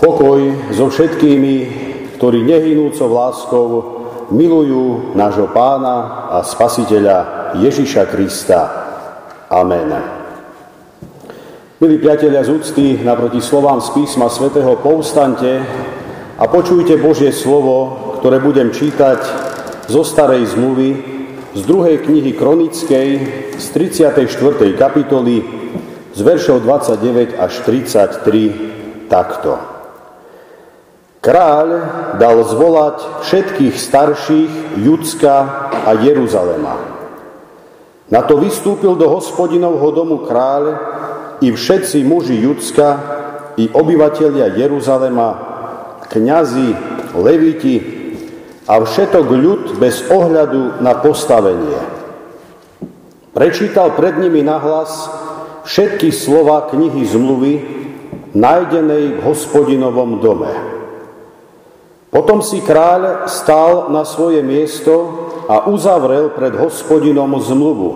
Pokoj so všetkými, ktorí nehynúco láskou milujú nášho pána a spasiteľa Ježiša Krista. Amen. Milí priatelia z úcty, naproti slovám z písma svätého povstante a počujte Božie slovo, ktoré budem čítať zo starej zmluvy, z druhej knihy kronickej, z 34. kapitoly, z veršov 29 až 33 takto. Kráľ dal zvolať všetkých starších Judska a Jeruzalema. Na to vystúpil do hospodinovho domu kráľ i všetci muži Judska, i obyvatelia Jeruzalema, kňazi, leviti a všetok ľud bez ohľadu na postavenie. Prečítal pred nimi nahlas všetky slova knihy zmluvy, nájdenej v hospodinovom dome. Potom si kráľ stál na svoje miesto a uzavrel pred hospodinom zmluvu,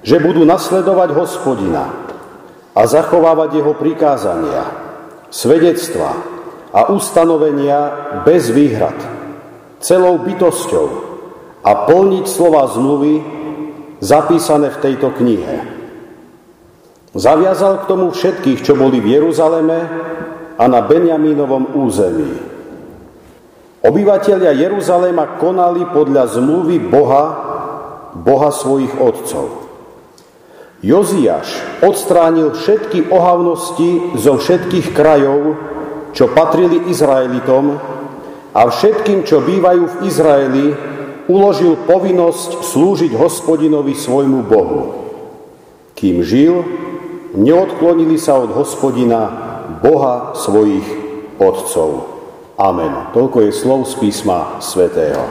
že budú nasledovať hospodina a zachovávať jeho prikázania, svedectva a ustanovenia bez výhrad, celou bytosťou a plniť slova zmluvy zapísané v tejto knihe. Zaviazal k tomu všetkých, čo boli v Jeruzaleme a na Benjamínovom území Obyvatelia Jeruzalema konali podľa zmluvy Boha, Boha svojich otcov. Joziáš odstránil všetky ohavnosti zo všetkých krajov, čo patrili Izraelitom a všetkým, čo bývajú v Izraeli, uložil povinnosť slúžiť hospodinovi svojmu Bohu. Kým žil, neodklonili sa od hospodina, Boha svojich otcov. Amen. Toľko je slov z písma svätého.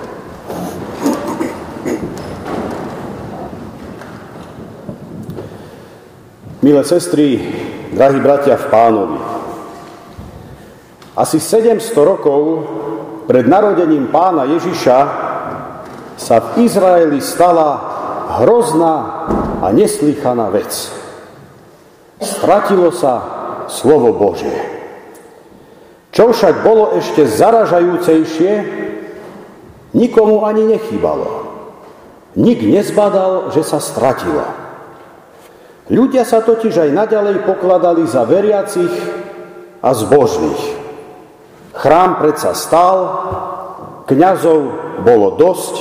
Milé sestry, drahí bratia v pánovi, asi 700 rokov pred narodením pána Ježiša sa v Izraeli stala hrozná a neslychaná vec. Stratilo sa slovo Božie. Čo však bolo ešte zaražajúcejšie, nikomu ani nechýbalo. Nik nezbadal, že sa stratilo. Ľudia sa totiž aj naďalej pokladali za veriacich a zbožných. Chrám predsa stál, kňazov bolo dosť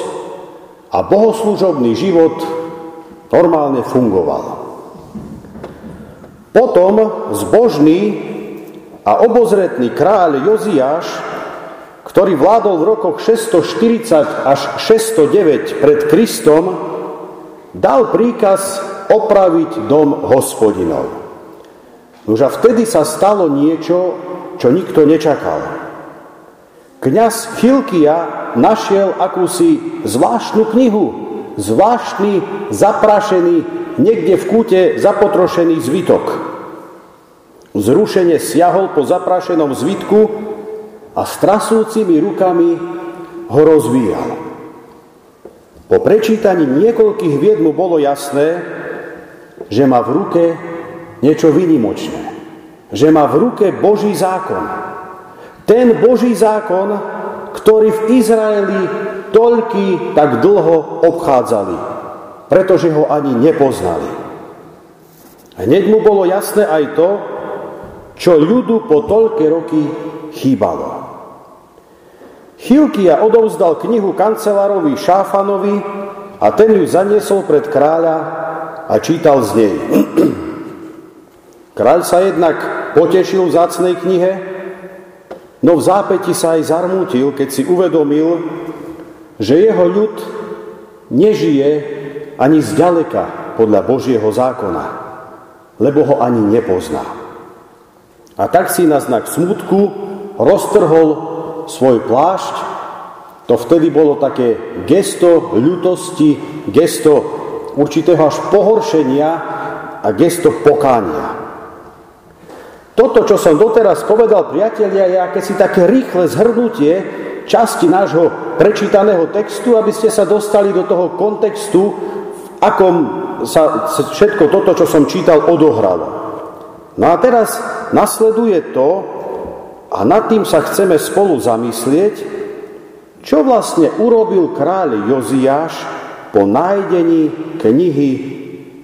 a bohoslužobný život normálne fungoval. Potom zbožní a obozretný kráľ Joziáš, ktorý vládol v rokoch 640 až 609 pred Kristom, dal príkaz opraviť dom hospodinov. Už a vtedy sa stalo niečo, čo nikto nečakal. Kňaz Chilkia našiel akúsi zvláštnu knihu, zvláštny, zaprašený, niekde v kúte zapotrošený zvytok. Zrušene siahol po zaprášenom zvitku a s trasúcimi rukami ho rozvíjal. Po prečítaní niekoľkých vied mu bolo jasné, že má v ruke niečo vynimočné. Že má v ruke Boží zákon. Ten Boží zákon, ktorý v Izraeli toľky tak dlho obchádzali, pretože ho ani nepoznali. Hneď mu bolo jasné aj to, čo ľudu po toľké roky chýbalo. Chilkia odovzdal knihu kancelárovi Šáfanovi a ten ju zaniesol pred kráľa a čítal z nej. Kráľ sa jednak potešil v zácnej knihe, no v zápäti sa aj zarmútil, keď si uvedomil, že jeho ľud nežije ani zďaleka podľa Božieho zákona, lebo ho ani nepozná. A tak si na znak smutku roztrhol svoj plášť. To vtedy bolo také gesto ľutosti, gesto určitého až pohoršenia a gesto pokánia. Toto, čo som doteraz povedal, priatelia, je akési také rýchle zhrnutie časti nášho prečítaného textu, aby ste sa dostali do toho kontextu, v akom sa všetko toto, čo som čítal, odohralo. No a teraz nasleduje to, a nad tým sa chceme spolu zamyslieť, čo vlastne urobil kráľ Joziáš po nájdení knihy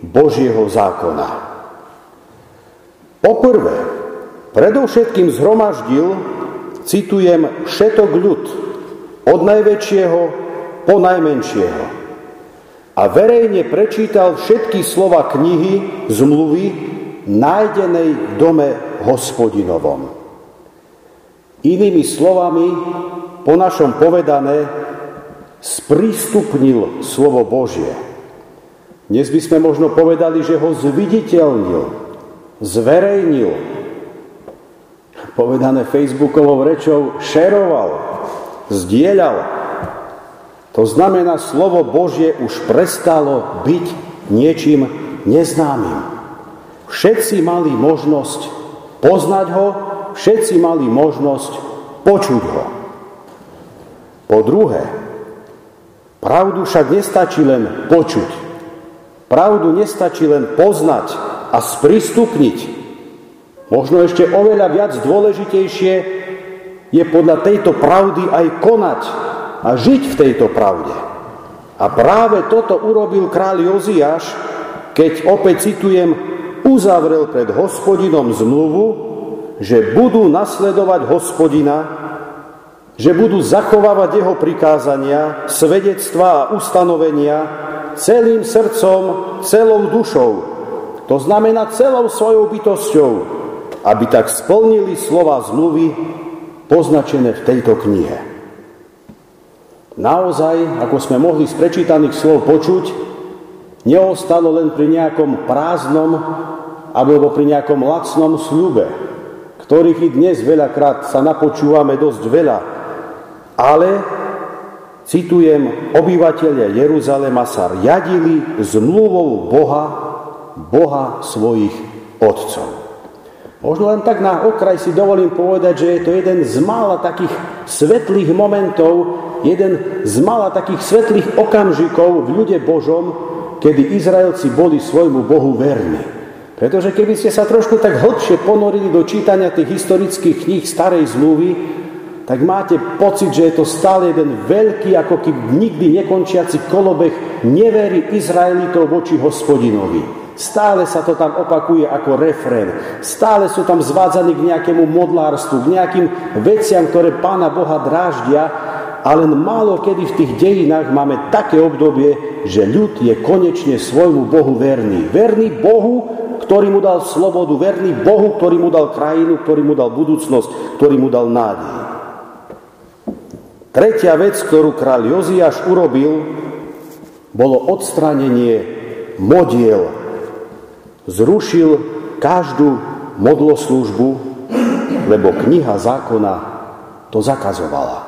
Božieho zákona. Poprvé, predovšetkým zhromaždil, citujem, všetok ľud, od najväčšieho po najmenšieho. A verejne prečítal všetky slova knihy, zmluvy, nájdenej v dome hospodinovom. Inými slovami, po našom povedané, sprístupnil slovo Božie. Dnes by sme možno povedali, že ho zviditeľnil, zverejnil. Povedané Facebookovou rečou šeroval, zdieľal. To znamená, slovo Božie už prestalo byť niečím neznámym. Všetci mali možnosť poznať ho, všetci mali možnosť počuť ho. Po druhé, pravdu však nestačí len počuť. Pravdu nestačí len poznať a sprístupniť. Možno ešte oveľa viac dôležitejšie je podľa tejto pravdy aj konať a žiť v tejto pravde. A práve toto urobil kráľ Joziáš, keď opäť citujem uzavrel pred hospodinom zmluvu, že budú nasledovať hospodina, že budú zachovávať jeho prikázania, svedectvá a ustanovenia celým srdcom, celou dušou, to znamená celou svojou bytosťou, aby tak splnili slova zmluvy poznačené v tejto knihe. Naozaj, ako sme mohli z prečítaných slov počuť, neostalo len pri nejakom prázdnom alebo pri nejakom lacnom sľube, ktorých i dnes veľakrát sa napočúvame dosť veľa, ale, citujem, obyvateľe Jeruzalema sa riadili zmluvou Boha, Boha svojich otcov. Možno len tak na okraj si dovolím povedať, že je to jeden z mála takých svetlých momentov, jeden z mála takých svetlých okamžikov v ľude Božom, kedy Izraelci boli svojmu Bohu verní. Pretože keby ste sa trošku tak hlbšie ponorili do čítania tých historických kníh starej zmluvy, tak máte pocit, že je to stále jeden veľký, ako keby nikdy nekončiaci kolobeh neverí Izraelitov voči hospodinovi. Stále sa to tam opakuje ako refrén. Stále sú tam zvádzaní k nejakému modlárstvu, k nejakým veciam, ktoré Pána Boha dráždia a len málo kedy v tých dejinách máme také obdobie, že ľud je konečne svojmu Bohu verný. Verný Bohu, ktorý mu dal slobodu, verný Bohu, ktorý mu dal krajinu, ktorý mu dal budúcnosť, ktorý mu dal nádej. Tretia vec, ktorú kráľ Joziáš urobil, bolo odstránenie modiel. Zrušil každú modloslúžbu, lebo kniha zákona to zakazovala.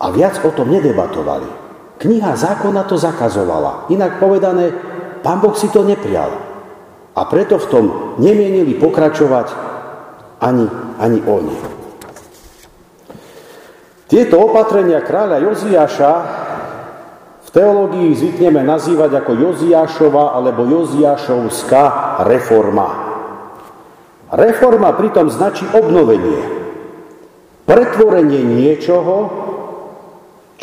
A viac o tom nedebatovali. Kniha zákona to zakazovala. Inak povedané, pán Boh si to neprial. A preto v tom nemienili pokračovať ani, ani oni. Tieto opatrenia kráľa Joziáša v teológii zvykneme nazývať ako Joziášova alebo Joziášovská reforma. Reforma pritom značí obnovenie, pretvorenie niečoho,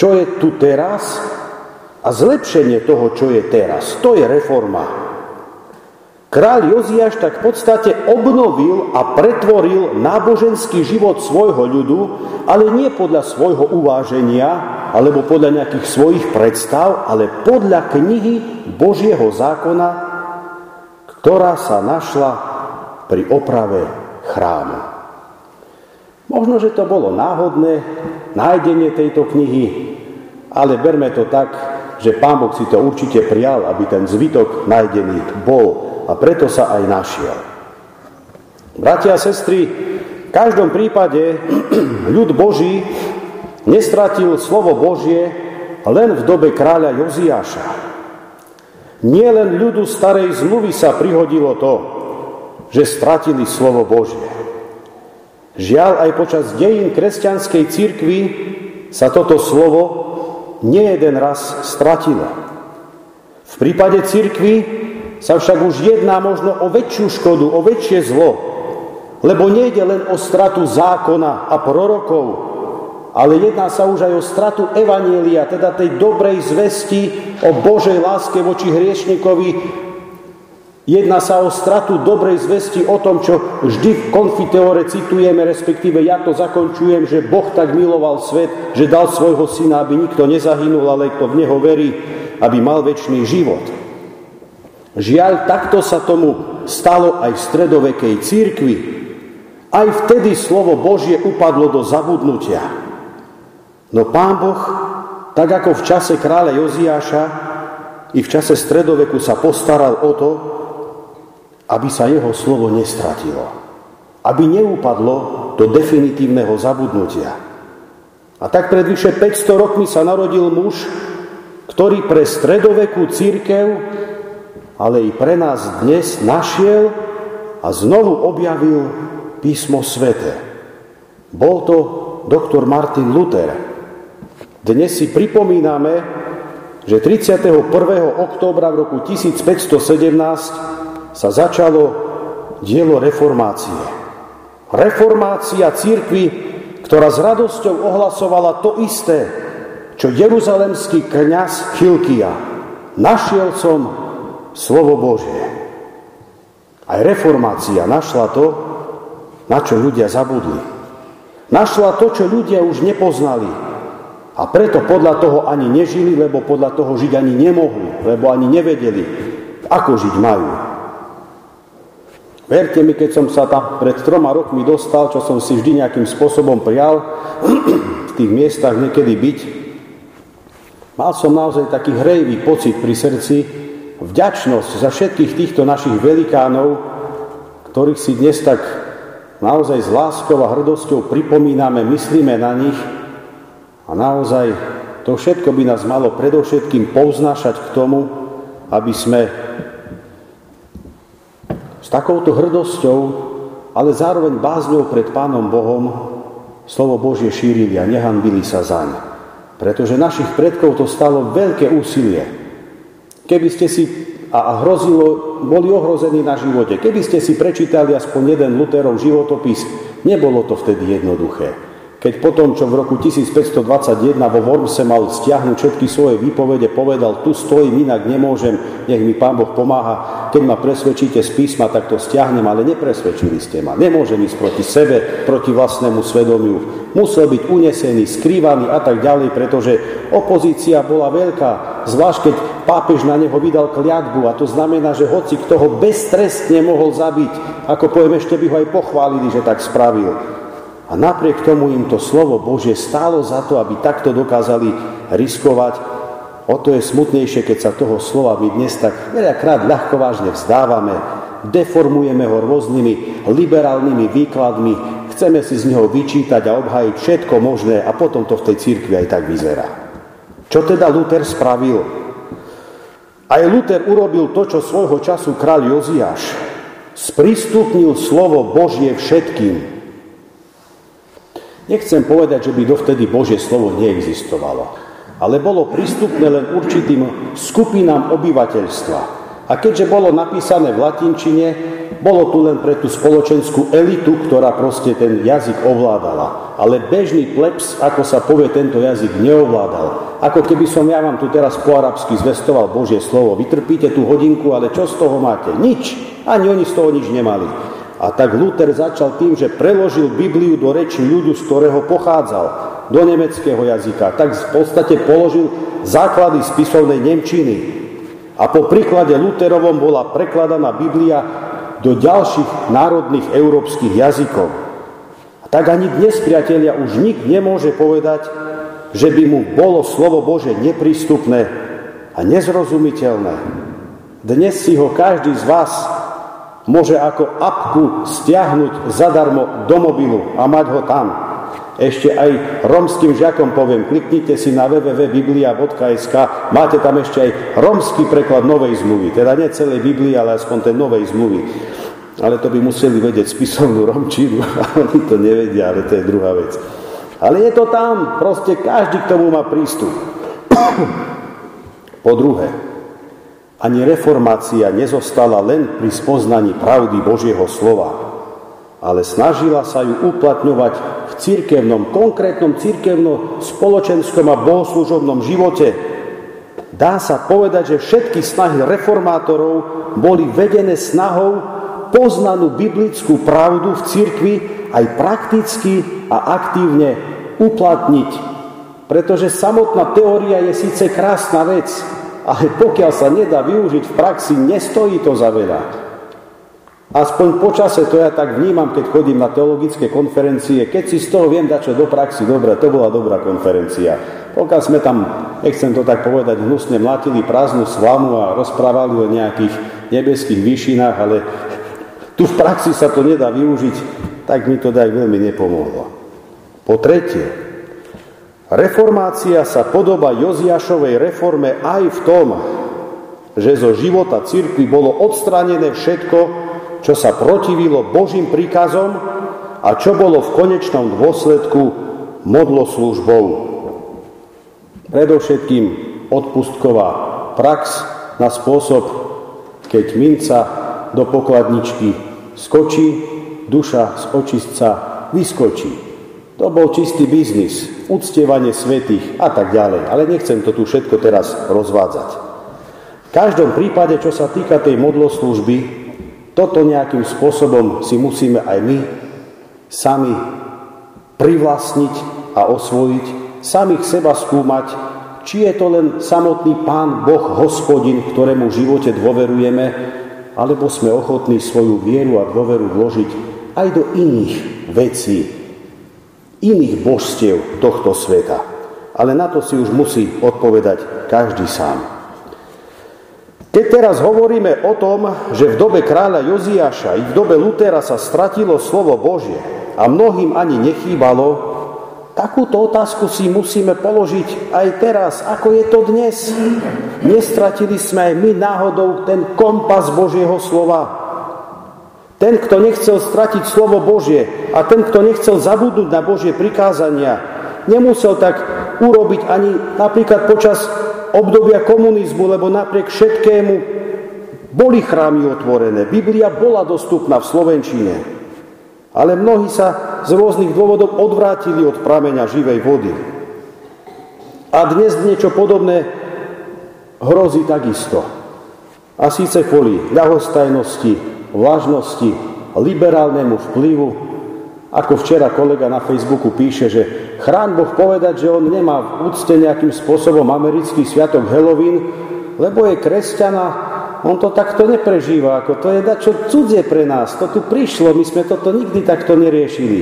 čo je tu teraz a zlepšenie toho, čo je teraz. To je reforma. Kráľ Joziáš tak v podstate obnovil a pretvoril náboženský život svojho ľudu, ale nie podľa svojho uváženia alebo podľa nejakých svojich predstav, ale podľa knihy Božieho zákona, ktorá sa našla pri oprave chrámu. Možno, že to bolo náhodné nájdenie tejto knihy, ale berme to tak, že Pán Boh si to určite prijal, aby ten zvytok nájdený bol a preto sa aj našiel. Bratia a sestry, v každom prípade ľud Boží nestratil slovo Božie len v dobe kráľa Joziáša. Nie len ľudu starej zmluvy sa prihodilo to, že stratili slovo Božie. Žiaľ, aj počas dejín kresťanskej církvy sa toto slovo nie jeden raz stratilo. V prípade církvy sa však už jedná možno o väčšiu škodu, o väčšie zlo, Lebo nejde len o stratu zákona a prorokov, ale jedná sa už aj o stratu evanielia, teda tej dobrej zvesti o Božej láske voči hriešnikovi. Jedná sa o stratu dobrej zvesti o tom, čo vždy v konfiteore citujeme, respektíve ja to zakončujem, že Boh tak miloval svet, že dal svojho syna, aby nikto nezahynul, ale kto v Neho verí, aby mal väčší život. Žiaľ, takto sa tomu stalo aj v stredovekej církvi, aj vtedy slovo Božie upadlo do zabudnutia. No Pán Boh, tak ako v čase kráľa Joziáša, i v čase stredoveku sa postaral o to, aby sa jeho slovo nestratilo. Aby neupadlo do definitívneho zabudnutia. A tak pred vyše 500 rokmi sa narodil muž, ktorý pre stredovekú církev, ale i pre nás dnes našiel a znovu objavil písmo svete. Bol to doktor Martin Luther. Dnes si pripomíname, že 31. októbra v roku 1517 sa začalo dielo reformácie. Reformácia církvy, ktorá s radosťou ohlasovala to isté, čo jeruzalemský kňaz Chilkia. Našiel som slovo Božie. Aj reformácia našla to, na čo ľudia zabudli. Našla to, čo ľudia už nepoznali. A preto podľa toho ani nežili, lebo podľa toho žiť ani nemohli, lebo ani nevedeli, ako žiť majú. Verte mi, keď som sa tam pred troma rokmi dostal, čo som si vždy nejakým spôsobom prijal, v tých miestach niekedy byť, mal som naozaj taký hrejvý pocit pri srdci, vďačnosť za všetkých týchto našich velikánov, ktorých si dnes tak naozaj s láskou a hrdosťou pripomíname, myslíme na nich a naozaj to všetko by nás malo predovšetkým povznášať k tomu, aby sme takouto hrdosťou, ale zároveň bázňou pred Pánom Bohom slovo Božie šírili a nehanbili sa zaň. Pretože našich predkov to stalo veľké úsilie. Keby ste si a hrozilo, boli ohrození na živote. Keby ste si prečítali aspoň jeden Luterov životopis, nebolo to vtedy jednoduché. Keď potom, čo v roku 1521 vo Wormse mal stiahnuť všetky svoje výpovede, povedal, tu stojím, inak nemôžem, nech mi Pán Boh pomáha. Keď ma presvedčíte z písma, tak to stiahnem, ale nepresvedčili ste ma. Nemôžem ísť proti sebe, proti vlastnému svedomiu. Musel byť unesený, skrývaný a tak ďalej, pretože opozícia bola veľká, zvlášť keď pápež na neho vydal kliatbu a to znamená, že hoci kto ho beztrestne mohol zabiť, ako poviem, ešte by ho aj pochválili, že tak spravil. A napriek tomu im to slovo Bože stálo za to, aby takto dokázali riskovať. O to je smutnejšie, keď sa toho slova my dnes tak veľakrát ľahko vzdávame, deformujeme ho rôznymi liberálnymi výkladmi, chceme si z neho vyčítať a obhájiť všetko možné a potom to v tej církvi aj tak vyzerá. Čo teda Luther spravil? Aj Luther urobil to, čo svojho času kráľ Joziáš. Sprístupnil slovo Božie všetkým, Nechcem povedať, že by dovtedy Božie slovo neexistovalo, ale bolo prístupné len určitým skupinám obyvateľstva. A keďže bolo napísané v latinčine, bolo tu len pre tú spoločenskú elitu, ktorá proste ten jazyk ovládala. Ale bežný plebs, ako sa povie, tento jazyk neovládal. Ako keby som ja vám tu teraz po arabsky zvestoval Božie slovo. Vytrpíte tú hodinku, ale čo z toho máte? Nič. Ani oni z toho nič nemali. A tak Luther začal tým, že preložil Bibliu do reči ľudu, z ktorého pochádzal, do nemeckého jazyka. Tak v podstate položil základy spisovnej Nemčiny. A po príklade Luterovom bola prekladaná Biblia do ďalších národných európskych jazykov. A tak ani dnes, priatelia, už nik nemôže povedať, že by mu bolo slovo Bože neprístupné a nezrozumiteľné. Dnes si ho každý z vás môže ako apku stiahnuť zadarmo do mobilu a mať ho tam. Ešte aj romským žiakom poviem, kliknite si na www.biblia.sk, máte tam ešte aj romský preklad novej zmluvy, teda nie celej Biblie, ale aspoň tej novej zmluvy. Ale to by museli vedieť spisovnú romčinu, a oni to nevedia, ale to je druhá vec. Ale je to tam, proste každý k tomu má prístup. po druhé, ani reformácia nezostala len pri spoznaní pravdy Božieho slova. ale snažila sa ju uplatňovať v církevnom, konkrétnom církevnom, spoločenskom a bohoslužobnom živote. Dá sa povedať, že všetky snahy reformátorov boli vedené snahou poznanú biblickú pravdu v cirkvi aj prakticky a aktívne uplatniť. Pretože samotná teória je síce krásna vec, ale pokiaľ sa nedá využiť v praxi, nestojí to za veľa. Aspoň počase to ja tak vnímam, keď chodím na teologické konferencie. Keď si z toho viem dať čo do praxi, dobre, to bola dobrá konferencia. Pokiaľ sme tam, nechcem to tak povedať, hnusne mlatili prázdnu slamu a rozprávali o nejakých nebeských výšinách, ale tu v praxi sa to nedá využiť, tak mi to tak veľmi nepomohlo. Po tretie, reformácia sa podoba Joziašovej reforme aj v tom, že zo života cirkvi bolo odstranené všetko, čo sa protivilo Božím príkazom a čo bolo v konečnom dôsledku modloslužbou. Predovšetkým odpustková prax na spôsob, keď minca do pokladničky skočí, duša z očistca vyskočí. To bol čistý biznis, uctievanie svetých a tak ďalej. Ale nechcem to tu všetko teraz rozvádzať. V každom prípade, čo sa týka tej modloslužby, toto nejakým spôsobom si musíme aj my sami privlastniť a osvojiť, samých seba skúmať, či je to len samotný Pán Boh, hospodin, ktorému v živote dôverujeme, alebo sme ochotní svoju vieru a dôveru vložiť aj do iných vecí, iných božstiev tohto sveta. Ale na to si už musí odpovedať každý sám. Keď teraz hovoríme o tom, že v dobe kráľa Joziaša i v dobe Lutera sa stratilo slovo Božie a mnohým ani nechýbalo, takúto otázku si musíme položiť aj teraz, ako je to dnes. Nestratili sme aj my náhodou ten kompas Božieho slova. Ten, kto nechcel stratiť slovo Božie a ten, kto nechcel zabudnúť na Božie prikázania, nemusel tak urobiť ani napríklad počas obdobia komunizmu, lebo napriek všetkému boli chrámy otvorené. Biblia bola dostupná v Slovenčine. Ale mnohí sa z rôznych dôvodov odvrátili od prameňa živej vody. A dnes niečo podobné hrozí takisto. A síce kvôli ľahostajnosti, vlažnosti, liberálnemu vplyvu, ako včera kolega na Facebooku píše, že Chrán Boh povedať, že on nemá v úcte nejakým spôsobom americký sviatok Halloween, lebo je kresťana, on to takto neprežíva, ako to je dačo cudzie pre nás, to tu prišlo, my sme toto nikdy takto neriešili.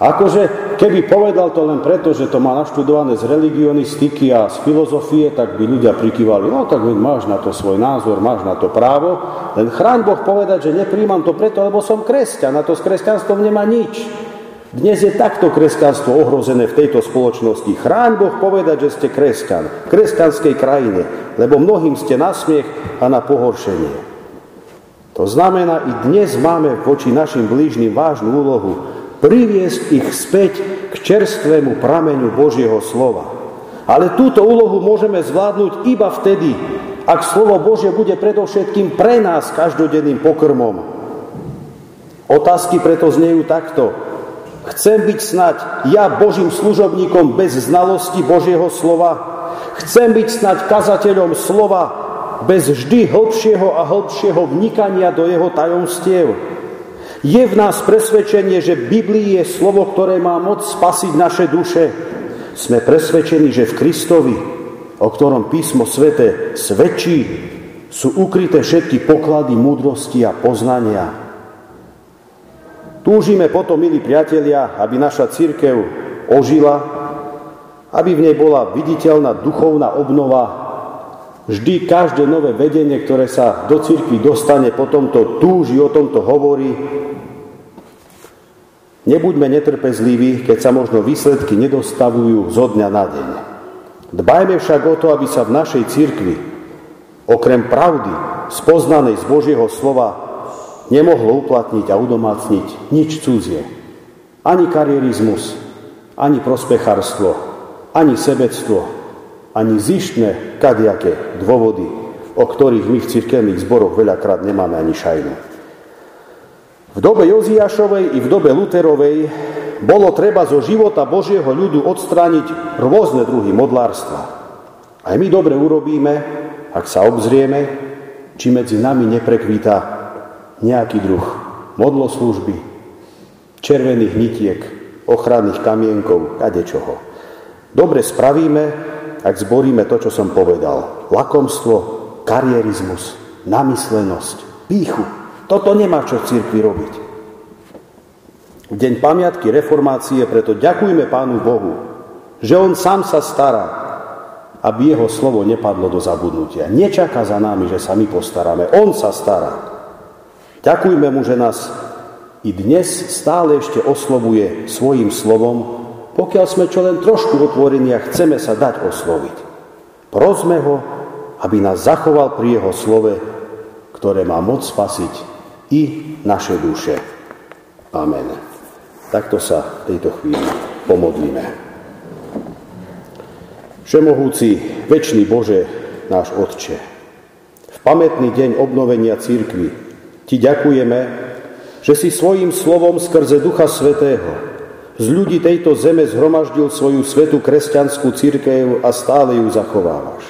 Akože keby povedal to len preto, že to má naštudované z religionistiky a z filozofie, tak by ľudia prikývali, no tak máš na to svoj názor, máš na to právo, len chráň Boh povedať, že nepríjmam to preto, lebo som kresťan, a to s kresťanstvom nemá nič. Dnes je takto kresťanstvo ohrozené v tejto spoločnosti. Chráň Boh povedať, že ste kresťan, kresťanskej krajine, lebo mnohým ste na smiech a na pohoršenie. To znamená, i dnes máme voči našim blížnym vážnu úlohu priviesť ich späť k čerstvému prameňu Božieho slova. Ale túto úlohu môžeme zvládnuť iba vtedy, ak slovo Božie bude predovšetkým pre nás každodenným pokrmom. Otázky preto znejú takto. Chcem byť snať ja Božím služobníkom bez znalosti Božieho slova. Chcem byť snať kazateľom slova bez vždy hĺbšieho a hĺbšieho vnikania do jeho tajomstiev. Je v nás presvedčenie, že Biblii je slovo, ktoré má moc spasiť naše duše. Sme presvedčení, že v Kristovi, o ktorom písmo svete svedčí, sú ukryté všetky poklady múdrosti a poznania. Túžime potom, milí priatelia, aby naša církev ožila, aby v nej bola viditeľná duchovná obnova. Vždy každé nové vedenie, ktoré sa do církvy dostane, potom to túži, o tomto hovorí. Nebuďme netrpezliví, keď sa možno výsledky nedostavujú zo dňa na deň. Dbajme však o to, aby sa v našej církvi, okrem pravdy, spoznanej z Božieho slova, nemohlo uplatniť a udomácniť nič cudzie. Ani karierizmus, ani prospechárstvo, ani sebectvo, ani zištné kadiaké dôvody, o ktorých my v cirkevných zboroch veľakrát nemáme ani šajnu. V dobe Joziašovej i v dobe Luterovej bolo treba zo života Božieho ľudu odstrániť rôzne druhy modlárstva. Aj my dobre urobíme, ak sa obzrieme, či medzi nami neprekvíta nejaký druh modloslúžby, červených nitiek, ochranných kamienkov, kadečoho. Dobre spravíme, ak zboríme to, čo som povedal. Lakomstvo, karierizmus, namyslenosť, píchu. Toto nemá čo v cirkvi robiť. V deň pamiatky reformácie preto ďakujme Pánu Bohu, že On sám sa stará, aby Jeho slovo nepadlo do zabudnutia. Nečaká za nami, že sa my postaráme. On sa stará. Ďakujme Mu, že nás i dnes stále ešte oslovuje svojim slovom, pokiaľ sme čo len trošku otvorení a chceme sa dať osloviť. Prosme Ho, aby nás zachoval pri Jeho slove, ktoré má moc spasiť i naše duše. Amen. Takto sa v tejto chvíli pomodlíme. Všemohúci, väčší Bože, náš Otče, v pamätný deň obnovenia církvy Ti ďakujeme, že si svojim slovom skrze Ducha Svetého z ľudí tejto zeme zhromaždil svoju svetú kresťanskú církev a stále ju zachovávaš.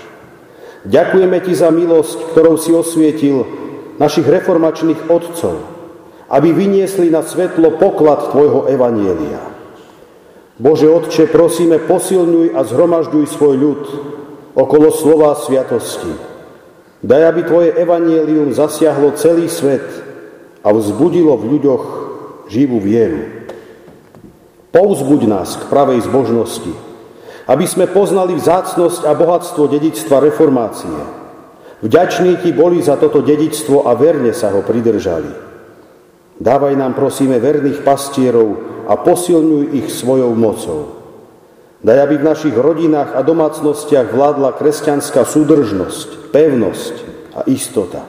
Ďakujeme Ti za milosť, ktorou si osvietil našich reformačných otcov, aby vyniesli na svetlo poklad Tvojho Evanielia. Bože Otče, prosíme, posilňuj a zhromažďuj svoj ľud okolo slova sviatosti. Daj, aby Tvoje Evanielium zasiahlo celý svet a vzbudilo v ľuďoch živú vieru. Pouzbuď nás k pravej zbožnosti, aby sme poznali vzácnosť a bohatstvo dedictva reformácie, Vďační ti boli za toto dedičstvo a verne sa ho pridržali. Dávaj nám, prosíme, verných pastierov a posilňuj ich svojou mocou. Daj, aby v našich rodinách a domácnostiach vládla kresťanská súdržnosť, pevnosť a istota.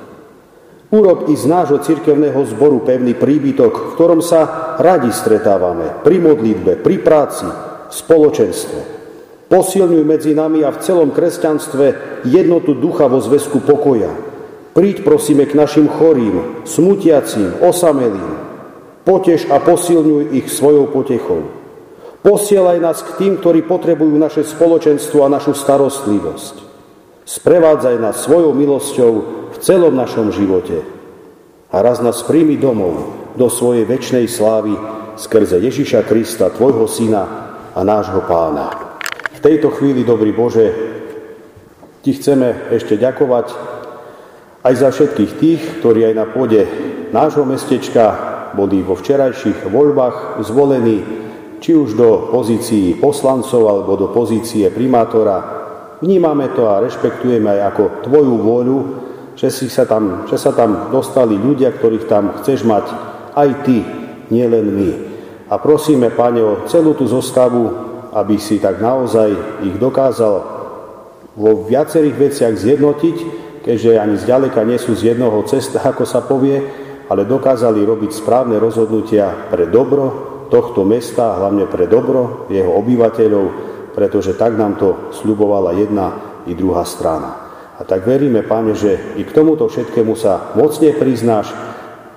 Urob i z nášho cirkevného zboru pevný príbytok, v ktorom sa radi stretávame, pri modlitbe, pri práci, v spoločenstve. Posilňuj medzi nami a v celom kresťanstve jednotu ducha vo zväzku pokoja. Príď prosíme k našim chorým, smutiacím, osamelým. Potež a posilňuj ich svojou potechou. Posielaj nás k tým, ktorí potrebujú naše spoločenstvo a našu starostlivosť. Sprevádzaj nás svojou milosťou v celom našom živote. A raz nás príjmi domov do svojej väčšnej slávy skrze Ježiša Krista, Tvojho Syna a nášho Pána. V tejto chvíli, dobrý Bože, Ti chceme ešte ďakovať aj za všetkých tých, ktorí aj na pôde nášho mestečka boli vo včerajších voľbách zvolení, či už do pozícií poslancov alebo do pozície primátora. Vnímame to a rešpektujeme aj ako Tvoju vôľu, že, si sa tam, že sa tam dostali ľudia, ktorých tam chceš mať aj Ty, nielen my. A prosíme, Pane, o celú tú zostavu aby si tak naozaj ich dokázal vo viacerých veciach zjednotiť, keďže ani zďaleka nie sú z jednoho cesta, ako sa povie, ale dokázali robiť správne rozhodnutia pre dobro tohto mesta, hlavne pre dobro jeho obyvateľov, pretože tak nám to sľubovala jedna i druhá strana. A tak veríme, Pane, že i k tomuto všetkému sa mocne priznáš,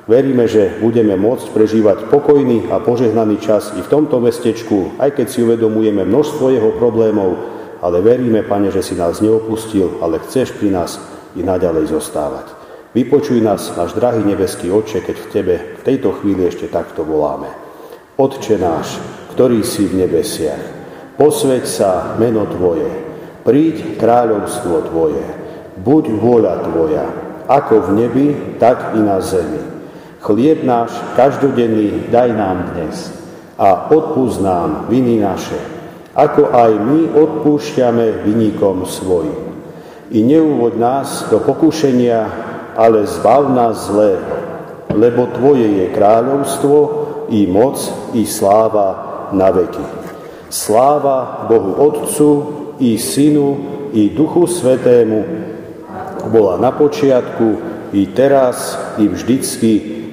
Veríme, že budeme môcť prežívať pokojný a požehnaný čas i v tomto mestečku, aj keď si uvedomujeme množstvo jeho problémov, ale veríme, Pane, že si nás neopustil, ale chceš pri nás i naďalej zostávať. Vypočuj nás, náš drahý nebeský Otče, keď v Tebe v tejto chvíli ešte takto voláme. Otče náš, ktorý si v nebesiach, posveď sa meno Tvoje, príď kráľovstvo Tvoje, buď vôľa Tvoja, ako v nebi, tak i na zemi. Chlieb náš každodenný daj nám dnes a odpúsť nám viny naše, ako aj my odpúšťame vynikom svojim. I neúvod nás do pokušenia, ale zbav nás zlé, lebo Tvoje je kráľovstvo, i moc, i sláva na veky. Sláva Bohu Otcu, i Synu, i Duchu Svetému, bola na počiatku, i teraz, i vždycky,